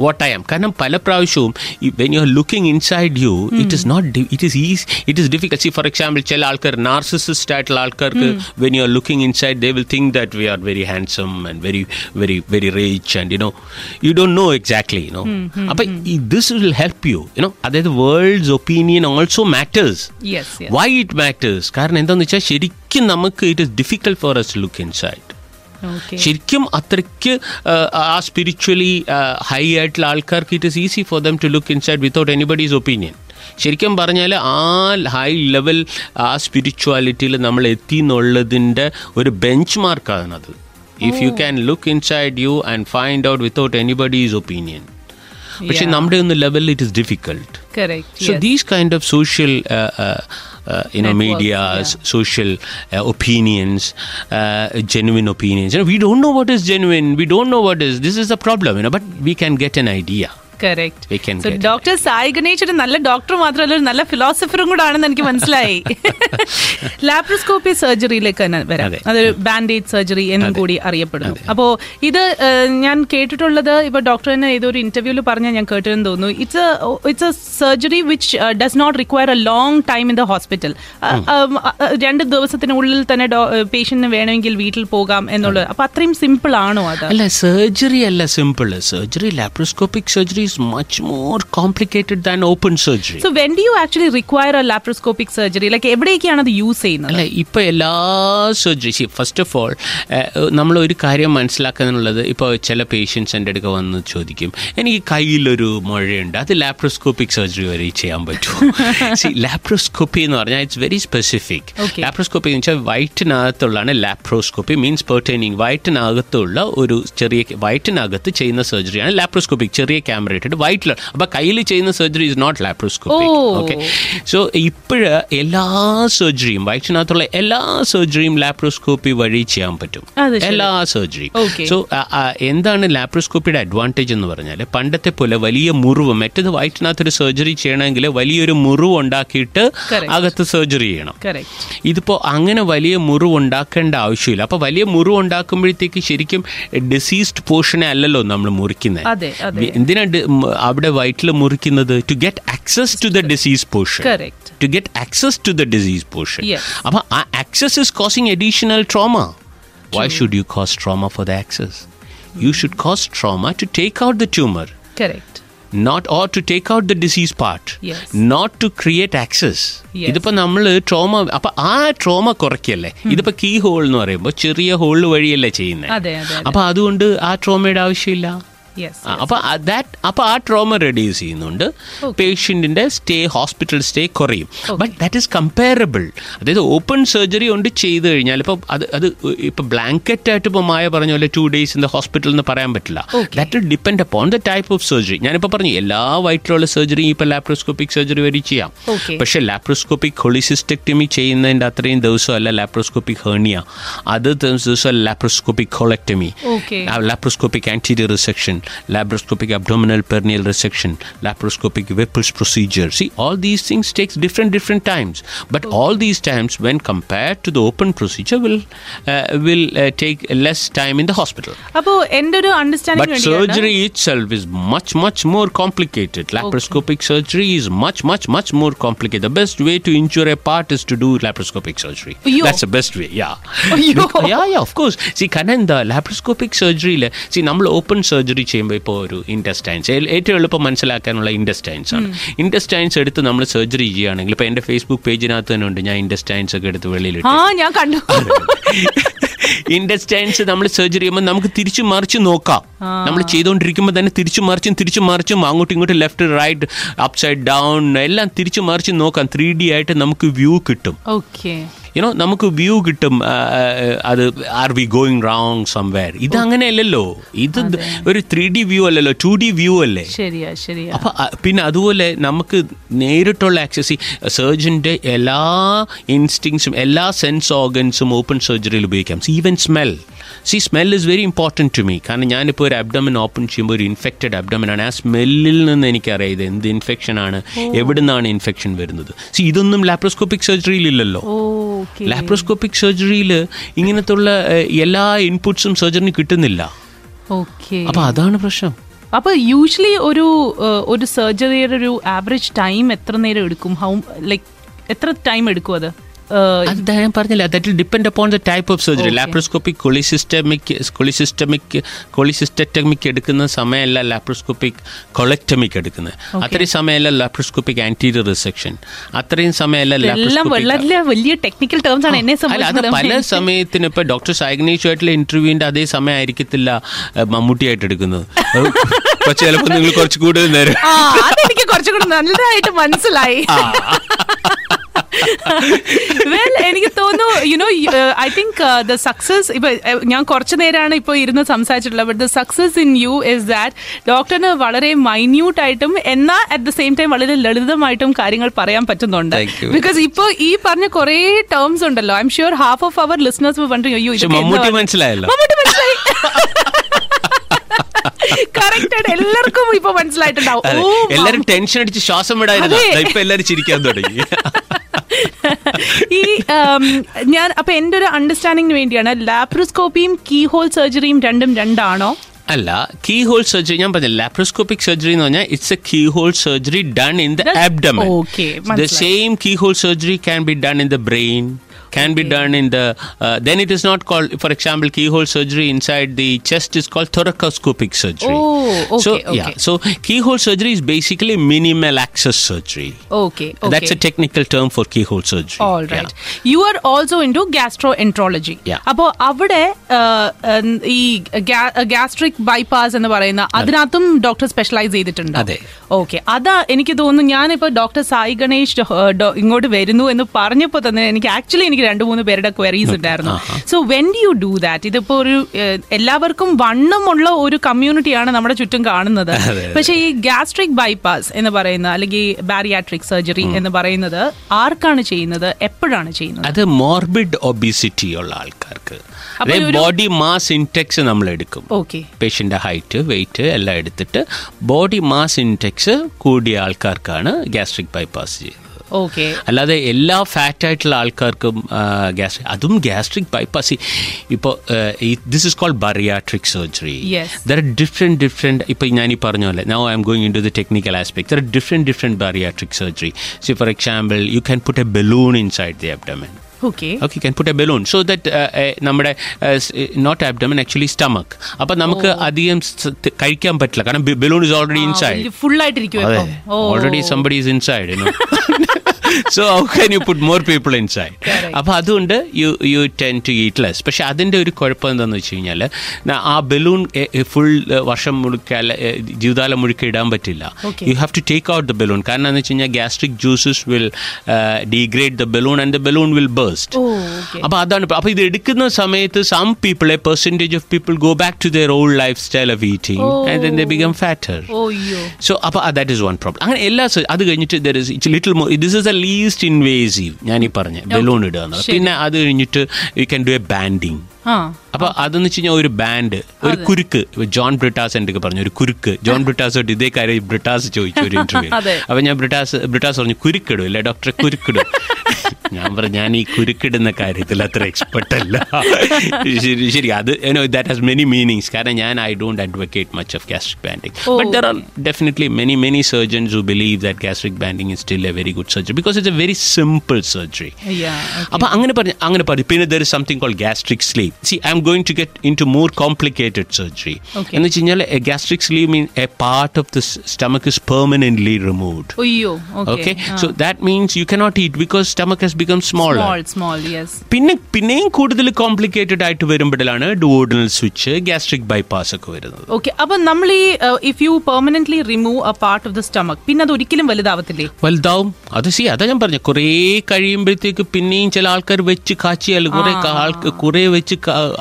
what I am കാരണം പല പ്രാവശ്യവും when you are looking inside you it is not it is is it is difficult see for example ചില ആൾക്കാർ നാർസിസിസ്റ്റ് ആയിട്ടുള്ള ആൾക്കാർക്ക് when you are looking inside they will think that we are very handsome and very very very rich and you know you don't know exactly you know അപ്പൊ this will help you you know അതായത് world's opinion also matters yes yes why it matters കാരണം എന്താണെന്ന് വെച്ചാൽ ശരിക്കും നമുക്ക് it is difficult for us look inside okay ശരിക്കും അത്രയ്ക്ക് ആ, സ്പിരിച്വലി ഹൈ ആയിട്ടുള്ള ആൾക്കാർക്ക് it is easy for them to look inside without anybody's opinion ശരിക്കും പറഞ്ഞാൽ ആ ഹൈ ലെവൽ ആ സ്പിരിച്വാലിറ്റിയിൽ നമ്മൾ എത്തി എന്നുള്ളതിന്റെ ഒരു bench മാർക്കാണത് if you can look inside you and find out without anybody's opinion പക്ഷെ. നമ്മുടെ ഒന്ന് ലെവലിൽ it is difficult so these kind of of uh, you know, medias, social uh, opinions, uh, genuine opinions. You know, we don't know what is genuine. We don't know what is. This is the problem, you know. But we can get an idea. Correct doctor Sai Ganesh ഒരു നല്ല doctor മാത്രമല്ല ഒരു നല്ല ഫിലോസഫറും കൂടെ ആണെന്ന് എനിക്ക് മനസ്സിലായി. Laparoscopy സർജറിയിലേക്ക് തന്നെ വരാം. അതെ. അതൊരു ബാൻഡേജ് സർജറി എന്നും കൂടി അറിയപ്പെടുന്നു. അപ്പോ ഇത് ഞാൻ കേട്ടിട്ടുള്ളത് ഇപ്പൊ ഡോക്ടർ തന്നെ ഏതൊരു ഇന്റർവ്യൂവിൽ പറഞ്ഞാൽ ഞാൻ കേട്ടിരുന്നു തോന്നുന്നു. It's it's a surgery which does not require a long time in the hospital രണ്ട് ദിവസത്തിനുള്ളിൽ തന്നെ പേഷ്യന്റിന് വേണമെങ്കിൽ വീട്ടിൽ പോകാം എന്നുള്ളത്. അപ്പൊ അത്രയും സിമ്പിൾ ആണോ അത്? അല്ല സർജറി അല്ല simple surgery laparoscopic surgery is much more complicated than open surgery. So when do you actually require a laparoscopic surgery? Like എവിടേക്കാണ് അത് യൂസ് ചെയ്യുന്നത് അല്ല ഇപ്പൊ എല്ലാ സർജറീസ് ഫസ്റ്റ് ഓഫ് ഓൾ നമ്മൾ ഒരു കാര്യം മനസ്സിലാക്കാനുള്ളത് ഇപ്പോൾ ചില പേഷ്യൻസ് എന്റെ അടുക്ക വന്ന് ചോദിക്കും എനിക്ക് കയ്യിലൊരു മുഴയുണ്ട് അത് ലാപ്രോസ്കോപ്പിക് സർജറി വരെ ചെയ്യാൻ പറ്റുമോ സി ലാപ്രോസ്കോപ്പി എന്ന് പറഞ്ഞാൽ ഇറ്റ്സ് വെരി സ്പെസിഫിക്. ലാപ്രോസ്കോപ്പി എന്ന് വെച്ചാൽ വയറ്റിനകത്തുള്ളതാണ് ലാപ്രോസ്കോപ്പി മീൻസ് പെർട്ടൈനിങ് വയറ്റിനകത്തുള്ള ഒരു ചെറിയ വയറ്റിനകത്ത് ചെയ്യുന്ന സർജറിയാണ് ലാപ്രോസ്കോപ്പിക് ചെറിയ ക്യാമറ ഇട്ടിട്ട് വയറ്റിൽ അപ്പോൾ കയ്യിൽ ചെയ്യുന്ന surgery is not laparoscopic. Okay so ഇപ്പോഴ് എല്ലാ സർജറിയും വയറ്റിനകത്തുള്ള എല്ലാ സർജറിയും ലാപ്രോസ്കോപ്പി വഴി ചെയ്യാൻ പറ്റും. എല്ലാ സർജറിയും. സോ എന്താണ് ലാപ്രോസ്കോപ്പിയുടെ അഡ്വാന്റേജ് എന്ന് പറഞ്ഞാൽ പണ്ടത്തെ പോലെ വലിയ മുറിവ് മറ്റേത് വയറ്റിനകത്തൊരു സർജറി ചെയ്യണമെങ്കിൽ വലിയൊരു മുറിവ് ഉണ്ടാക്കിയിട്ട് അകത്ത് സർജറി ചെയ്യണം. ഇതിപ്പോൾ അങ്ങനെ വലിയ മുറിവ് ഉണ്ടാക്കേണ്ട ആവശ്യമില്ല. അപ്പോൾ വലിയ മുറിവ് ഉണ്ടാക്കുമ്പോഴത്തേക്ക് ശരിക്കും ഡിസീസ്ഡ് പോർഷനെ അല്ലല്ലോ നമ്മൾ മുറിക്കുന്നത് അതെ, അതെ. എന്തിനാ ഡി- മ- അവിടെ വയറ്റിൽ മുറിക്കുന്നത് to get access to the disease portion. To get access to the disease portion അപ്പം ആ access is causing additional trauma why should you cause trauma for the access you should cause trauma to take out the tumour not or to take out the disease part not to create access ഇതിപ്പോൾ നമ്മൾ trauma അപ്പൊ ആ trauma കുറയ്ക്കല്ലേ? ഇതിപ്പോ key hole എന്ന് പറയുമ്പോൾ ചെറിയ whole വഴിയല്ലേ ചെയ്യുന്നത് അപ്പൊ അതുകൊണ്ട് ആ ട്രോമയുടെ ആവശ്യമില്ല. അപ്പൊ ദാറ്റ് അപ്പൊ ആ ട്രോമ റെഡ്യൂസ് ചെയ്യുന്നുണ്ട്. പേഷ്യന്റിന്റെ സ്റ്റേ ഹോസ്പിറ്റൽ സ്റ്റേ കുറയും. ബട്ട് ദാറ്റ് ഈസ് കമ്പയറബിൾ അതായത് ഓപ്പൺ സർജറി കൊണ്ട് ചെയ്ത് കഴിഞ്ഞാൽ ഇപ്പൊ അത് അത് ഇപ്പൊ ബ്ലാങ്കറ്റ് ആയിട്ട് ഇപ്പൊ മായ പറഞ്ഞ പോലെ two days in the hospital എന്ന് പറയാൻ പറ്റില്ല. That depend upon the type of surgery ഞാനിപ്പോൾ പറഞ്ഞു എല്ലാ വയറ്റിലുള്ള സർജറി ഇപ്പൊ ലാപ്രോസ്കോപ്പിക് സർജറി വരെ ചെയ്യാം. പക്ഷെ ലാപ്രോസ്കോപ്പിക് ഹൊളിസിസ്റ്റക്ടമി ചെയ്യുന്നതിന്റെ അത്രയും ദിവസമല്ല ലാപ്രോസ്കോപ്പിക് ഹേർണിയ അത് ദിവസം laparoscopic colectomy laparoscopic laparoscopic anterior resection, laparoscopic abdominal perineal resection, laparoscopic Whipple's procedure. See, all these things takes different different times, but all these times when compared to the open procedure will uh, will uh, take less time in the hospital. But surgery itself is much much more complicated. Laparoscopic okay. surgery is much much much more complicated. The best way to injure a part is to do laparoscopic surgery. Yo. That's the best way. Yeah. Yo. yeah yeah of course. See, Kanan, laparoscopic surgery. See, number open surgery. ചെയ്യുമ്പോൾ ഇപ്പോൾ ഒരു intestines ഏറ്റവും എളുപ്പം മനസ്സിലാക്കാനുള്ള intestines ആണ്. Intestines എടുത്ത് നമ്മൾ surgery ചെയ്യുകയാണെങ്കിൽ ഇപ്പോൾ എന്റെ ഫേസ്ബുക്ക് പേജിനകത്ത് തന്നെ ഉണ്ട്. ഞാൻ ഇൻഡസ്റ്റൈൻസ് ഒക്കെ എടുത്ത് ആ ഞാൻ കണ്ടു. ഇൻഡസ്റ്റൈൻസ് നമ്മൾ സർജറി ചെയ്യുമ്പോൾ നമുക്ക് തിരിച്ചു മറിച്ച് നോക്കാം. നമ്മൾ ചെയ്തുകൊണ്ടിരിക്കുമ്പോൾ തന്നെ തിരിച്ചു മറിച്ചും തിരിച്ചു മറിച്ചും അങ്ങോട്ടും ഇങ്ങോട്ടും ലെഫ്റ്റ് റൈറ്റ് അപ്സൈഡ് ഡൗൺ എല്ലാം തിരിച്ചു മറിച്ച് നോക്കാം. ത്രീ ഡി ആയിട്ട് നമുക്ക് വ്യൂ കിട്ടും. ഓക്കെ യുനോ നമുക്ക് വ്യൂ കിട്ടും അത് are we going wrong somewhere ഇത് അങ്ങനെയല്ലല്ലോ. ഇത് ഒരു ത്രീ ഡി വ്യൂ അല്ലല്ലോ ടു ഡി വ്യൂ അല്ലേ? ശരിയാ ശരിയാ. അപ്പൊ പിന്നെ അതുപോലെ നമുക്ക് നേരിട്ടുള്ള ആക്സസ് സർജന്റെ എല്ലാ ഇൻസ്റ്റിങ്സും എല്ലാ സെൻസ് ഓർഗൻസും ഓപ്പൺ സർജറിയിൽ ഉപയോഗിക്കാം. Even smell see smell is very important to me കാരണം ഞാനിപ്പോൾ ഒരു അബ്ഡമൻ ഓപ്പൺ ചെയ്യുമ്പോൾ ഒരു ഇൻഫെക്റ്റഡ് അബ്ഡമനാണ് ആണ്. ആ സ്മെല്ലിൽ നിന്ന് എനിക്കറിയാം ഇത് എന്ത് ഇൻഫെക്ഷൻ ആണ്. എവിടെ നിന്നാണ് ഇൻഫെക്ഷൻ വരുന്നത്? സി ഇതൊന്നും ലാപ്രോസ്കോപ്പിക് സർജറിയിൽ ഇല്ലല്ലോ. ലാപ്രോസ്കോപ്പിക് സർജറിയിൽ ഇങ്ങനത്തുള്ള എല്ലാ ഇൻപുട്സും സർജറിന് കിട്ടുന്നില്ല. ഓക്കെ. അപ്പൊ അതാണ് പ്രശ്നം. അപ്പൊ യൂഷ്വലി ഒരു ഒരു സർജറിയുടെ ഒരു ആവറേജ് ടൈം എത്ര നേരം എടുക്കും? ഹൗ ലൈക്ക് എത്ര ടൈം എടുക്കും അത്? അത് ഞാൻ പറഞ്ഞില്ല that will depend upon the type of surgery laparoscopic കൊളിസിസ്റ്റമിക് കൊളിസിസ്റ്റമിക് കൊളിസിസ്റ്റമിക് എടുക്കുന്ന സമയമല്ല ലാപ്രോസ്കോപ്പിക് കൊളക്ടമിക് എടുക്കുന്നത്. അത്രയും സമയമല്ല ലാപ്രോസ്കോപ്പിക് ആന്റീരിയർ റിസെക്ഷൻ അത്രയും സമയമല്ല വലിയ ടെക്നിക്കൽ ടേംസ് ആണ് എന്നെ അത് പല സമയത്തിന് ഇപ്പൊ ഡോക്ടർ സൈഗ്നേഷുമായിട്ടുള്ള ഇന്റർവ്യൂവിന്റെ അതേ സമയമായിരിക്കത്തില്ല ഏഹ്, മമ്മൂട്ടിയായിട്ട് എടുക്കുന്നത്. ചിലപ്പോൾ നിങ്ങൾ കുറച്ച് കൂടുതൽ നേരം അതെനിക്ക് കുറച്ചുകൂടി നല്ലതായിട്ട് മനസ്സിലായി. വെൽ എനിക്ക് തോന്നുന്നു you know I think the success ഇപ്പൊ uh, ഞാൻ കുറച്ചു നേരമാണ് ഇപ്പൊ ഇരുന്ന് സംസാരിച്ചിട്ടുള്ളത് but the success in you is that ഡോക്ടറിന് വളരെ മൈന്യൂട്ട് ആയിട്ടും എന്നാൽ അറ്റ് ദ സെയിം ടൈം വളരെ ലളിതമായിട്ടും കാര്യങ്ങൾ പറയാൻ പറ്റുന്നുണ്ട്. ബിക്കോസ് ഇപ്പൊ ഈ പറഞ്ഞ കുറെ ടേംസ് ഉണ്ടല്ലോ I'm sure half of our listeners Mammootty മനസ്സിലായല്ലോ. മമ്മൂട്ടി മനസ്സിലായി. കറക്റ്റ് എല്ലാവർക്കും ഇപ്പൊ മനസ്സിലായിട്ടുണ്ടാവും. എല്ലാരും ടെൻഷൻ അടിച്ച് ശ്വാസം വിടായിരുന്നു ഇപ്പൊ എല്ലാരും ചിരിക്കാൻ തുടങ്ങി. ഈ ഞാൻ അപ്പൊ എന്റെ ഒരു അണ്ടർസ്റ്റാൻഡിങ്ങിന് വേണ്ടിയാണ്. ലാപ്രോസ്കോപ്പിയും കീ ഹോൾ സർജറിയും രണ്ടും രണ്ടാണോ? അല്ല കീ ഹോൾ സർജറി ഞാൻ പറഞ്ഞ ലാപ്രോസ്കോപ്പിക് സർജറി എന്ന് പറഞ്ഞാൽ it's a keyhole surgery done in the abdomen the. Same keyhole surgery can be done in the brain can be done in the uh, then it is not called for example keyhole surgery inside the chest is called thoracoscopic surgery Oh, okay, so okay. yeah so keyhole surgery is basically minimal access surgery okay that's a technical term for keyhole surgery all Yeah. Right you are also into gastroenterology Yeah. അപ്പോൾ അവിടെ ആ, ഉം, ഈ gastric bypass എന്ന് പറയുന്ന അതിനകത്തും doctor specialise ചെയ്തിട്ടുണ്ട് അതെ. ഓക്കെ അതാ എനിക്ക് തോന്നുന്നു ഞാനിപ്പോ ഡോക്ടർ സായി ഗണേഷ് ഡോ- ഡോ- ഇങ്ങോട്ട് വരുന്നു എന്ന് പറഞ്ഞപ്പോൾ തന്നെ എനിക്ക് ആക്ച്വലി എനിക്ക് രണ്ട് മൂന്ന് പേരുടെ ക്വയറീസ് ഉണ്ടായിരുന്നു. So when do you do that ഇതിപ്പോ ഒരു എല്ലാവർക്കും വണ്ണമുള്ള ഒരു കമ്മ്യൂണിറ്റിയാണ് നമ്മുടെ ചുറ്റും കാണുന്നത്. പക്ഷേ ഈ ഗ്യാസ്ട്രിക് ബൈപ്പാസ് എന്ന് പറയുന്ന അല്ലെങ്കിൽ ബാരിയാട്രിക് സർജറി എന്ന് പറയുന്നത് ആർക്കാണ് ചെയ്യുന്നത്? എപ്പോഴാണ് ചെയ്യുന്നത്? അത് മോർബിഡ് ഒബിസിറ്റി ഉള്ള ആൾക്കാർക്ക്. ബോഡി മാസ് ഇൻടെക്സ് നമ്മൾ എടുക്കും. പേഷ്യന്റെ ഹൈറ്റ് വെയിറ്റ് എല്ലാം എടുത്തിട്ട് ബോഡി മാസ് ഇൻടെക്സ് കൂടിയ ആൾക്കാർക്കാണ് ഗ്യാസ്ട്രിക് ബൈപ്പാസ് ചെയ്യുന്നത്. ഓക്കെ അല്ലാതെ എല്ലാ ഫാറ്റ് ആയിട്ടുള്ള ആൾക്കാർക്കും ഗ്യാസ്ട്രിക് അതും ഗ്യാസ്ട്രിക് ബൈപ്പാസ് ഇപ്പോൾ this is called bariatric surgery. There are different different ഇപ്പോൾ ഞാൻ ഈ പറഞ്ഞ പോലെ no I'm going into the technical aspect there are different different bariatric surgery see for example you can put a balloon inside the abdomen okay okay can put a balloon so that നമ്മുടെ not abdomen actually stomach അപ്പൊ നമുക്ക് അധികം സ് ത- കഴിക്കാൻ പറ്റില്ല. കാരണം balloon is already inside full ആയിട്ടിരിക്കും already somebody is inside so how can you put more people inside Correct. അപ്പൊ അതുകൊണ്ട് you you tend to eat less പക്ഷെ അതിന്റെ ഒരു കുഴപ്പം എന്താണെന്ന് വെച്ച് കഴിഞ്ഞാൽ ആ ബലൂൺ ഫുൾ വർഷം മുഴുക്ക അല്ല എ, ജീവിതകാലം മുഴുക്ക ഇടാൻ പറ്റില്ല. Okay. You have to take out the balloon കാരണം എന്ന് വെച്ച് കഴിഞ്ഞാൽ gastric juices will degrade the balloon and the balloon will burst oh okay അപ്പൊ അതാണ് ഇപ്പൊ- അപ്പൊ ഇത് എടുക്കുന്ന സമയത്ത് some people a percentage of people go back to their old lifestyle of eating and then they become fatter ഓയ്യോ so അപ്പോൾ that is one problem അങ്ങനെ എല്ലാ സ- അത് കഴിഞ്ഞിട്ട് there is it's little more this is a least invasive ഞാൻ ഈ പറഞ്ഞ balloon ഇടുക പിന്നെ അത് കഴിഞ്ഞിട്ട് you can do a banding അപ്പൊ അതെന്ന് വെച്ച് കഴിഞ്ഞാൽ ഒരു ബാൻഡ് ഒരു കുരുക്ക്. ജോൺ ബ്രിട്ടാസ് എന്റെ പറഞ്ഞു ഒരു കുരുക്ക്. ജോൺ ബ്രിട്ടാസോട്ട് ഇതേ കാര്യം ബ്രിട്ടാസ് ചോദിച്ചു ഒരു ഇന്റർവ്യൂ. അപ്പൊ ഞാൻ ബ്രിട്ടാസ് ബ്രിട്ടാസ് പറഞ്ഞു കുരുക്കിടും അല്ലേ ഡോക്ടറെ കുരുക്കിടും. ഞാൻ പറഞ്ഞു ഞാൻ ഈ കുരുക്കിടുന്ന കാര്യത്തിൽ അത്ര എക്സ്പെർട്ട് അല്ല. ശരി ശരി അത് ദാറ്റ് ഹാസ് മെനി മീനിങ്സ് കാരണം ഞാൻ I don't advocate much of gastric banding but there are definitely many many surgeons who believe that gastric banding is still a very good surgery because it's a very simple surgery അപ്പൊ അങ്ങനെ പറഞ്ഞു അങ്ങനെ പറഞ്ഞു. പിന്നെ there is something call gastric sleeve see I'm going to get into more complicated surgery. എന്ന് വെച്ച് കഴിഞ്ഞാൽ a gastric sleeve mean a part of the stomach is permanently removed okay so that means you because stomach has become small small small yes പിന്നെ പിന്നെയും കൂടുതൽ complicated ആയിട്ട് വരുമ്പോഴാണ് duodenal switch gastric bypass ഒക്കെ വരുന്നത്. ഓക്കെ അപ്പൊ നമ്മൾ ഈ if you permanently remove a part of the stomach പിന്നെ അത് ഒരിക്കലും വലുതാവത്തില്ലേ? വലുതാവും. അത് സി അതാ ഞാൻ പറഞ്ഞു. കുറേ കഴിയുമ്പോഴത്തേക്ക് പിന്നെയും ചില ആൾക്കാർ വെച്ച് കാച്ചിയാൽ കുറെ കുറെ വെച്ച്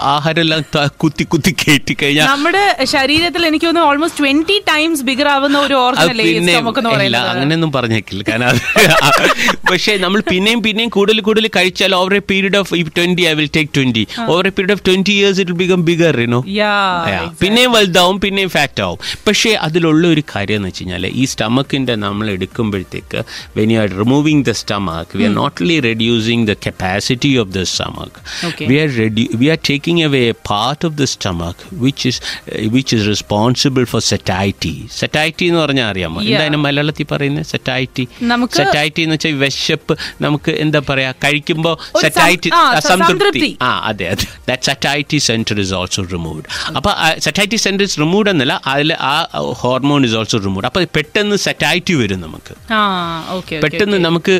ആഹാരം എല്ലാം കുത്തി കുത്തി കയറ്റി കഴിഞ്ഞാൽ നമ്മുടെ ശരീരത്തിൽ എനിക്ക് തോന്നുന്നു ഓൾമോസ്റ്റ് ട്വന്റി ടൈംസ് ബിഗർ ആവുന്ന ഒരു ഓർഗൻ അങ്ങനെയൊന്നും പറഞ്ഞേക്കില്ല. കാരണം പക്ഷേ നമ്മൾ പിന്നെയും പിന്നെയും കൂടുതൽ കൂടുതൽ കഴിച്ചാൽ over a period of twenty I will take twenty over a period of twenty years it become bigger you know Yeah, പിന്നെയും വലുതാവും പിന്നെയും ഫാറ്റ് ആവും. പക്ഷേ അതിലുള്ള ഒരു കാര്യം എന്ന് വെച്ച് കഴിഞ്ഞാൽ ഈ സ്റ്റമക്കിന്റെ നമ്മൾ എടുക്കുമ്പോഴത്തേക്ക് when you are removing the stomach we are not only reducing the capacity of the stomach. We are we are taking a part of the stomach which is uh, which is responsible for satiety. Satiety എന്ന് പറഞ്ഞാൽ അറിയാമോ. എന്താണ് മലയാളത്തിൽ പറയുന്നത് satiety. Satiety എന്ന് വെച്ചാൽ വിശപ്പ് നമുക്ക് എന്താ പറയാ കഴിക്കുമ്പോൾ satiety സംതൃപ്തി. ആ അതെ അതെ. That satiety centre is also removed അപ്പൊ satiety സെന്റർ ഇസ് റിമൂവ്ഡ് എന്നല്ല അതിൽ ആ ഹോർമോൺ ഇസ് ഓൾസോ റിമൂവ്ഡ് അപ്പൊ പെട്ടെന്ന് സറ്റൈറ്റി വരും നമുക്ക്. പെട്ടെന്ന് നമുക്ക്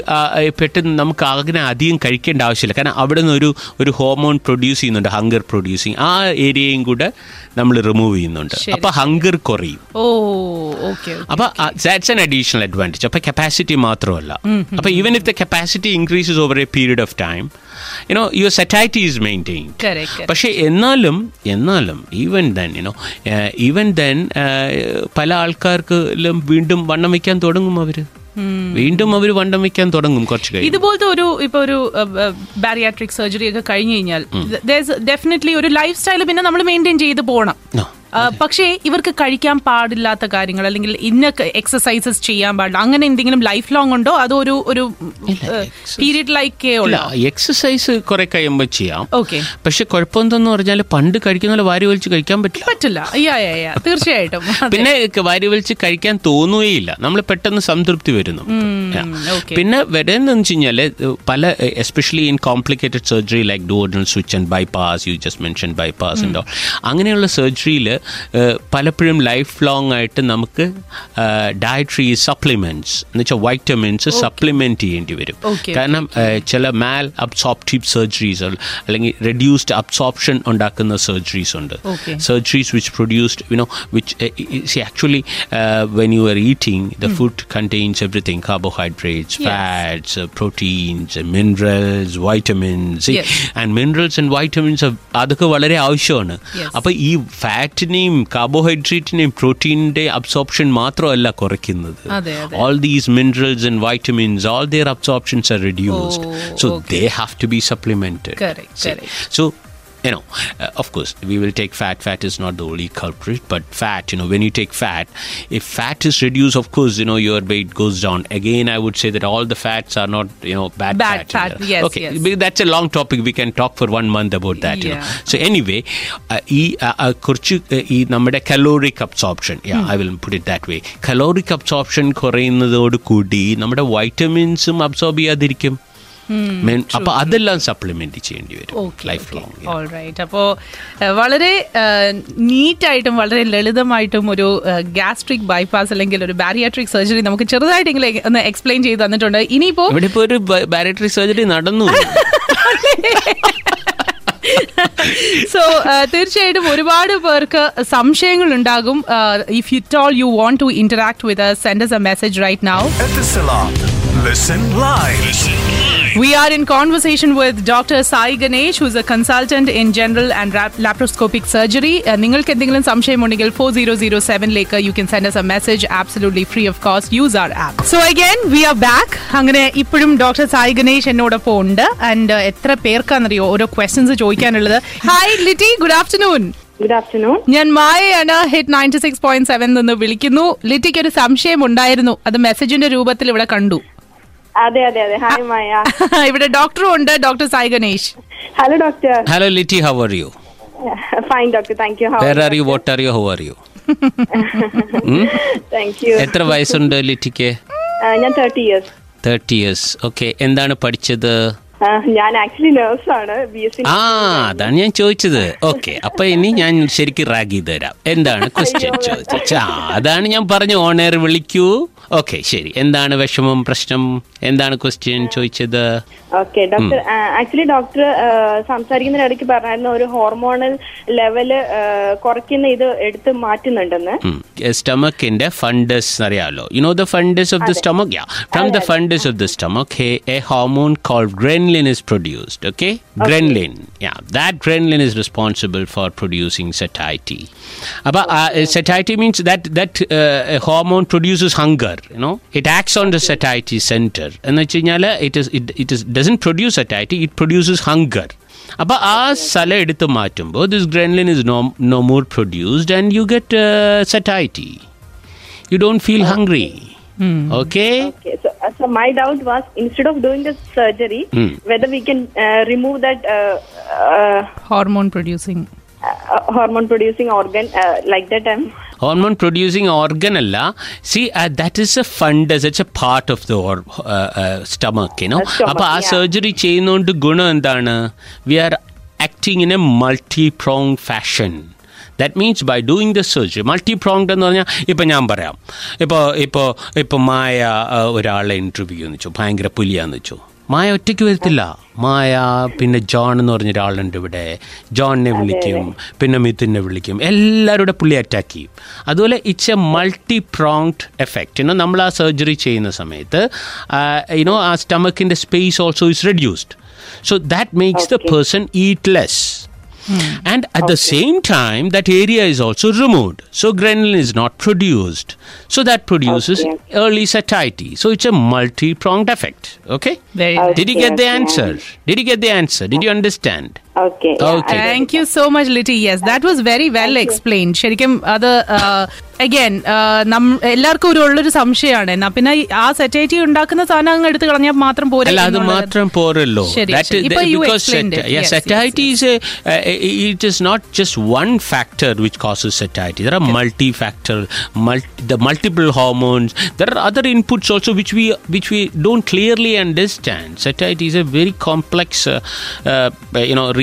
പെട്ടെന്ന് നമുക്ക് അങ്ങനെ അധികം കഴിക്കേണ്ട ആവശ്യമില്ല. കാരണം അവിടെ നിന്ന് ഒരു ഒരു ഹോർമോൺ പ്രൊഡ്യൂസ് ചെയ്യുന്നുണ്ട്. ഹങ്കർ പ്രൊഡ്യൂസിങ് ആ ഏരിയയും കൂടെ നമ്മൾ റിമൂവ് ചെയ്യുന്നുണ്ട്. അപ്പൊ ഹങ്കർ കുറയും. അപ്പൊ ദാറ്റ്സ് ആൻ അഡീഷണൽ അഡ്വാന്റേജ് അപ്പൊ കപ്പാസിറ്റി മാത്രമല്ല. അപ്പൊ even if the capacity increases over a period of time you know your satiety is maintain. പക്ഷേ എന്നാലും എന്നാലും even then you know even then പല ആൾക്കാർക്ക് വീണ്ടും വണ്ണം വയ്ക്കാൻ തുടങ്ങും അവർ. വീണ്ടും അവർ വണ്ടം വയ്ക്കാൻ തുടങ്ങും കുറച്ച് ഇതുപോലത്തെ ഒരു ഇപ്പൊ ഒരു ബാരിയാട്രിക് സർജറി ഒക്കെ കഴിഞ്ഞു കഴിഞ്ഞാൽ ഡെഫിനറ്റ്ലി ഒരു ലൈഫ് സ്റ്റൈൽ പിന്നെ നമ്മൾ മെയിന്റെയിൻ ചെയ്ത് പോകണം പക്ഷേ ഇവർക്ക് കഴിക്കാൻ പാടില്ലാത്ത കാര്യങ്ങൾ അല്ലെങ്കിൽ ഇന്ന എക്സസൈസസ് ചെയ്യാൻ പാടില്ല. അങ്ങനെ എന്തെങ്കിലും ലൈഫ് ലോങ് ഉണ്ടോ? അതോ ഒരു ഒരു പീരീഡിലേക്കേ ഇല്ല ഉള്ളൂ? എക്സസൈസ് കുറെ കഴിയുമ്പോൾ ചെയ്യാം. ഓക്കെ പക്ഷെ കുഴപ്പമെന്തെന്ന് പറഞ്ഞാൽ പണ്ട് കഴിക്കുന്ന പോലെ വാരി വലിച്ച് കഴിക്കാൻ പറ്റില്ല. പറ്റില്ല. തീർച്ചയായിട്ടും. പിന്നെ വാരി വലിച്ച് കഴിക്കാൻ തോന്നുകയില്ല. നമ്മൾ പെട്ടെന്ന് സംതൃപ്തി വരുന്നു. പിന്നെ വരുന്നതെന്ന് വെച്ച് കഴിഞ്ഞാൽ പല especially in complicated surgery like duodenal switch and bypass you just mention bypass ഉണ്ടോ അങ്ങനെയുള്ള സർജറിയിൽ പലപ്പോഴും ലൈഫ് ലോങ് ആയിട്ട് നമുക്ക് ഡയറ്ററി സപ്ലിമെന്റ്സ് എന്ന് വെച്ചാൽ വൈറ്റമിൻസ് സപ്ലിമെന്റ് ചെയ്യേണ്ടി വരും. കാരണം ചില മാൽ അബ്സോപ്റ്റീവ് സർജറീസ് അല്ലെങ്കിൽ റെഡ്യൂസ്ഡ് അബ്സോപ്ഷൻ ഉണ്ടാക്കുന്ന സർജറീസ് ഉണ്ട് Okay. surgeries which produced, you know, which uh, uh, see actually uh, when you are eating, the food contains everything: carbohydrates, Yes. fats, uh, proteins, uh, minerals, vitamins. See? Yes. And minerals and vitamins are അതൊക്കെ വളരെ ആവശ്യമാണ് Yes. അപ്പൊ ഈ ഫാറ്റിനെയും കാർബോഹൈഡ്രേറ്റിനെയും പ്രോട്ടീനിന്റെ absorption മാത്രമല്ല കുറയ്ക്കുന്നത് അതെ, അതെ. all these minerals and vitamins all their absorptions are reduced Oh, so okay. they have to be supplemented Correct, See? correct. So, you know, uh, of course, we will take fat. Fat is not the only culprit, but fat, you know, when you take fat, if fat is reduced, of course, you know, your weight goes down. Again, I would say that all the fats are not, you know, bad, Bad fat. fat, yes, okay, yes. Be- that's a long topic. We can talk for one month about that, you know. Yeah. So, anyway, uh, ഈ uh, uh, കുറച്ച് uh, ഈ നമ്മുടെ caloric absorption I will put it that way caloric absorption കുറയുന്നതോട് കൂടി നമ്മുടെ വൈറ്റമിൻസും absorb ചെയ്യാതിരിക്കും Men- അപ്പൊ അതെല്ലാം supplement ചെയ്യേണ്ടി വരും ലൈഫ് ലോങ് ഓൾറൈറ്റ് അപ്പോ ഏഹ്, വളരെ നീറ്റായിട്ടും വളരെ ലളിതമായിട്ടും ഒരു ഗ്യാസ്ട്രിക് ബൈപ്പാസ് അല്ലെങ്കിൽ ഒരു ബാരിയാട്രിക് സർജറി നമുക്ക് ചെറുതായിട്ടെങ്കിലും ഒന്ന് എക്സ്പ്ലെയിൻ ചെയ്ത് തന്നിട്ടുണ്ട്. ഇനിയിപ്പോ ഇവിടെ ഒരു ബാരിയാട്രിക് സർജറി നടന്നു. സോ തീർച്ചയായിട്ടും ഒരുപാട് പേർക്ക് സംശയങ്ങൾ ഉണ്ടാകും. If you toll you want to interact with send us a message right now Etisalat. Listen live. Listen We are in conversation with Dr. Sai Ganesh, who's a consultant in general and laparoscopic surgery. Uh, നിങ്ങൾക്ക് എന്തെങ്കിലും സംശയമുണ്ടെങ്കിൽ four zero zero സെവനിലേക്ക് you can send us a message absolutely free of cost use our app so again we are back അങ്ങനെ ഇപ്പോഴും doctor Sai Ganesh എന്നോടൊപ്പം ഉണ്ട്. And എത്ര പേർക്കാണെന്നറിയോ? ഓരോ questions ചോദിക്കാനുള്ളത്. Hi Litty good afternoon good afternoon ഞാൻ മായയാണ് Hit ninety six point seven നിന്ന് വിളിക്കുന്നു. ലിറ്റിക്ക് ഒരു സംശയം ഉണ്ടായിരുന്നു. അത് മെസ്സേജിന്റെ രൂപത്തിൽ ഇവിടെ കണ്ടു. അതെ അതെ അതെ. ഹായ് മായ ഇവിടെ ഡോക്ടറും ഉണ്ട് doctor Sai Ganesh hello doctor hello Litty how are you fine doctor thank you where are you what are you how are you thank you എത്ര വയസ്സുണ്ട് ലിറ്റിക്ക്? ഞാൻ thirty years thirty years okay എന്താണ് പഠിച്ചത്? ഞാൻ ആക്ച്വലി നേഴ്സാണ് B S C ആ അതാണ് ഞാൻ ചോദിച്ചത്. ഓക്കെ അപ്പൊ ഇനി ഞാൻ ശരിക്കും റാഗ് ചെയ്ത് തരാം. എന്താണ് ക്വസ്റ്റ്യൻ ചോദിച്ചത്? അതാണ് ഞാൻ പറഞ്ഞു ഓണേർ വിളിക്കൂ. ഓക്കെ ശരി. എന്താണ് വിഷമം പ്രശ്നം? എന്താണ് ക്വസ്റ്റ്യൻ ചോദിച്ചത്? ഓക്കെ ഡോക്ടർ ആക്ച്വലി ഡോക്ടർ സംസാരിക്കുന്ന ഇടയ്ക്ക് പറഞ്ഞായിരുന്നു ഒരു ഹോർമോണൽ ലെവൽ കുറയ്ക്കുന്ന ഇത് എടുത്ത് മാറ്റുന്നുണ്ടെന്ന്. സ്റ്റമക്കിന്റെ ഫണ്ടസ് അറിയാമല്ലോ you know the fundus of the stomach yeah from the fundus of the stomach A hormone called ഗ്രൻലിൻ is produced okay ഗ്രൻലിൻ yeah that ഗ്രൻലിൻ is responsible for producing satiety About, satiety means that that hormone produces hormone produces hunger you know it acts on the satiety center എന്ന് വെച്ച് കഴിഞ്ഞാൽ it is it, it is doesn't produce satiety it produces hunger അപ്പോൾ ആ സ്ഥലം എടുത്ത് മാറ്റുമ്പോൾ this ഗ്രെൻലിൻ is no no more produced and you get satiety you don't feel hungry okay Okay, so, uh, so my doubt was instead of doing the surgery, Hmm. whether we can uh, remove that uh, uh, hormone producing uh, hormone producing organ uh, like that. Um, hormone producing organ അല്ല. See that is a fundus it's a part of the stomach you know stomach, അപ്പോൾ ആ. Surgery ചെയ്യുന്നതുകൊണ്ട് ഗുണം എന്താണ്? We are acting in a multi prong fashion that means by doing the surgery multi pronged എന്ന് പറഞ്ഞാൽ ഇപ്പം ഞാൻ പറയാം. ഇപ്പോൾ ഇപ്പോൾ ഇപ്പോൾ മായ ഒരാളെ ഇന്റർവ്യൂ എന്ന് വെച്ചു. ഭയങ്കര പുലിയാന്ന് വെച്ചു. മായ ഒറ്റയ്ക്ക് വരത്തില്ല. മായ പിന്നെ ജോൺ എന്ന് പറഞ്ഞ ഒരാളുണ്ട് ഇവിടെ. ജോണിനെ വിളിക്കും പിന്നെ മിഥുനെ വിളിക്കും. എല്ലാവരുടെ പുള്ളി അറ്റാക്ക് ചെയ്യും. അതുപോലെ it's a multi pronged effect you know നമ്മൾ ആ സർജറി ചെയ്യുന്ന സമയത്ത് യുനോ ആ സ്റ്റമക്കിന്റെ space also is reduced so that makes the person eat less Hmm. and at the same time that area is also removed. So ghrelin is not produced. So that produces Okay. early satiety. So it's a multi-pronged effect. Okay? Very Okay. did you get the answer? Did you get the answer? Did you understand okay. Okay. Thank you so much Litty yes that was very well explain ശരിക്കും അത് again എല്ലാവർക്കും ഒരു ഉള്ളൊരു സംശയമാണ് എന്നാ പിന്നെ ഈ ആ സെറ്റൈറ്റി ഉണ്ടാക്കുന്ന സാധനം അങ്ങ് എടുത്ത് കളഞ്ഞാൽ മാത്രം പോരെ അല്ല അത് എന്നുള്ളത്. മാത്രം പോരല്ലോ ശരി, That ശരി. is- ഇപ്പൊ you because explained sati- it. yeah, Yes, satiety yes, is a uh, it is not just one factor which causes satiety there are multi-factor multi, the multiple hormones there are other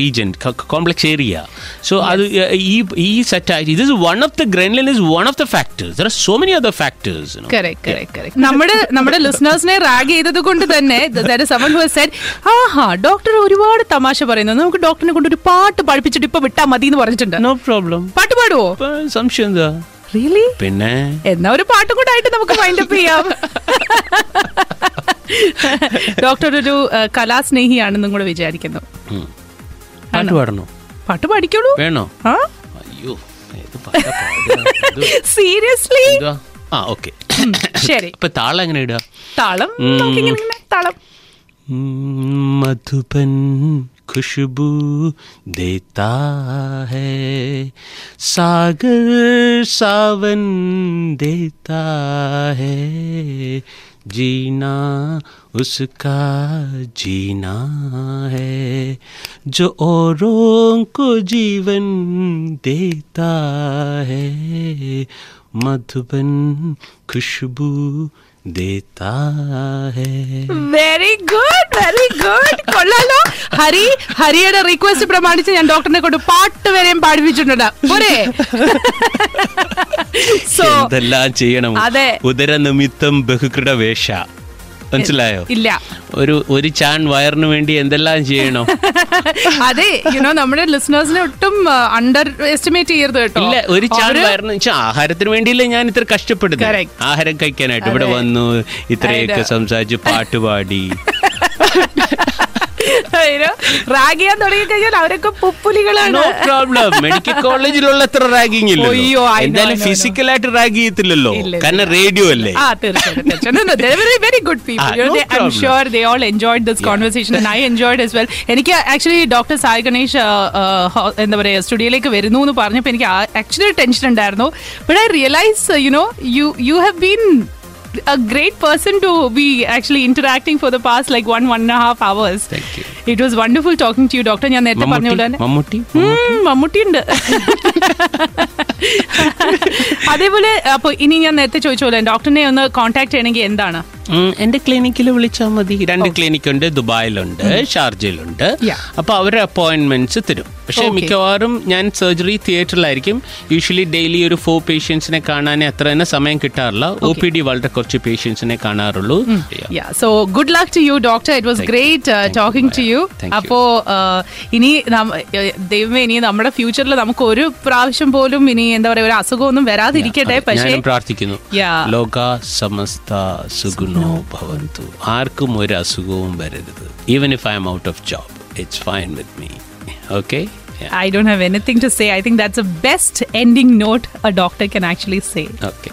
uh, uh, region co- complex area so അത് ഈ ഈ satiety this is one of the ghrelin is one of the factors there are so many other factors you know Correct, correct, correct. നമ്മുടെ നമ്മുടെ ലിസണേഴ്സിനെ rag ചെയ്തത് കൊണ്ട് തന്നെ ആഹാ doctor ഒരുപാട് തമാശ പറയുന്നു നമുക്ക് ഡോക്ടറിനെ കൊണ്ട് ഒരു പാട്ട് പഠിപ്പിച്ചിട്ട് ഇപ്പൊ വിട്ടാ മതി എന്ന് പറഞ്ഞിട്ടുണ്ട് no problem പാട്ട് പാടുവോ സംശയം എന്താ റിയലി പിന്നെ എന്നാ ഒരു പാട്ടും കൂടെ ആയിട്ട് നമുക്ക് മൈൻഡ് അപ്പ് ചെയ്യാം ഡോക്ടർ ഒരു കലാസ്നേഹിയാണെന്നും കൂടെ വിചാരിക്കുന്നു പാട്ട് പാടണോ പാട്ട് പഠിക്കോളൂ വേണോ ആ അയ്യോ ഏത് പാട്ടാ പാടുക? ഇത് സീരിയസ്ലി എന്തുവാ? ആ ഓക്കെ ശരി ഇപ്പൊ താളം എങ്ങനെ ഇടുക താളം നോക്കിങ്ങനെ ഇങ്ങനെ താളം मधुबन खुशबू देता है सागर सावन देता है जीना उसका जीना है जो औरों को जीवन देता है मधुबन खुशबू देता है വെരി ഗുഡ് വെരി ഗുഡ് കൊള്ളാലോ ഹരി ഹരിയുടെ റിക്വസ്റ്റ് പ്രമാണിച്ച് ഞാൻ ഡോക്ടറിനെ കൊണ്ട് പാട്ട് വരെയും പാടിപ്പിച്ചിട്ടുണ്ട് പോരെ സോ എന്തെല്ലാം ചെയ്യണം അതെ. ഉദരനിമിത്തം ബഹുകൃത വേഷ മനസ്സിലായോ ഇല്ല ഒരു ഒരു ചാൻ വയറിന് വേണ്ടി എന്തെല്ലാം ചെയ്യണോ അതെ യുനോ നമ്മുടെ ലിസണേഴ്സിനെ ഒട്ടും അണ്ടർ എസ്റ്റിമേറ്റ് ചെയ്യരുത് കേട്ടോ ഇല്ല ഒരു ചാൻ വയറിന് വെച്ചാൽ ആഹാരത്തിന് വേണ്ടിയില്ലേ ഞാൻ ഇത്ര കഷ്ടപ്പെടുന്നത്. ആഹാരം കഴിക്കാനായിട്ട് ഇവിടെ. വന്നു ഇത്രയൊക്കെ. സംസാരിച്ച് പാട്ട് പാടി റാഗ് ചെയ്യാൻ തുടങ്ങി കഴിഞ്ഞാൽ അവരൊക്കെ പുപ്പുലികളാണ്. നോ പ്രോബ്ലം മെഡിക്കൽ കോളേജിലുള്ള അത്ര റാഗിങ് അയ്യോ, I know, എന്തായാലും ഫിസിക്കലായിട്ട് റാഗ് ചെയ്യത്തില്ലല്ലോ. ഇല്ല, കാരണം റേഡിയോ അല്ലേ? ആ തീർച്ചയായിട്ടും, തീർച്ചയായിട്ടും. No, no, I You know, no they- enjoyed Yeah. conversation and I enjoyed as well. എനിക്ക് ആക്ച്വലി ഡോക്ടർ സായി ഗണേഷ് എന്താ പറയുക സ്റ്റുഡിയോയിലേക്ക് വരുന്നു എന്ന് പറഞ്ഞപ്പോൾ എനിക്ക് ആക്ച്വലി ടെൻഷൻ ഉണ്ടായിരുന്നു. But I realise you know you you have been a great person to be actually interacting for the past like one one and a half hours. Thank you. It was wonderful talking to you doctor ഞാൻ നേരത്തെ പറഞ്ഞ പോലെ തന്നെ. മമ്മൂട്ടി ഉണ്ട് അതേപോലെ അപ്പൊ ഇനി ഞാൻ നേരത്തെ ചോദിച്ച പോലെ ഡോക്ടറിനെ ഒന്ന് കോൺടാക്ട് ചെയ്യണമെങ്കിൽ എന്താണ്? എന്റെ ക്ലിനിക്കിൽ വിളിച്ചാൽ മതി. രണ്ട് ക്ലിനിക് ഉണ്ട് ദുബായിലുണ്ട് ഷാർജയിലുണ്ട്. അപ്പോൾ അവരുടെ അപ്പോയിന്റ്മെന്റ്സ് തരും. പക്ഷേ മിക്കവാറും ഞാൻ സർജറി തിയേറ്ററിലായിരിക്കും യൂഷ്വലി ഡെയിലി ഒരു ഫോർ പേഷ്യൻസിനെ കാണാനേ അത്ര തന്നെ സമയം കിട്ടാറില്ല. ഒ പി ഡി വളരെ കുറച്ച് പേഷ്യൻസിനെ കാണാറുള്ളൂ. So good luck to you doctor it was great talking to you. അപ്പോ uh, ഇനി ദൈവമേ ഇനി നമ്മുടെ ഫ്യൂച്ചറിൽ നമുക്ക് ഒരു പ്രാവശ്യം പോലും ഇനി എന്താ പറയാ ഒരു അസുഖമൊന്നും വരാതിരിക്കട്ടെ. പക്ഷേ പ്രാർത്ഥിക്കുന്നു. ലോക സമസ്ത സുഗുണോ ഭവന്തു. ആർക്കും ഒരു അസുഖവും വരരുത്. Even if I'm out of job it's fine with me okay I don't have anything to say. I think that's the best ending note a doctor can actually say. Okay.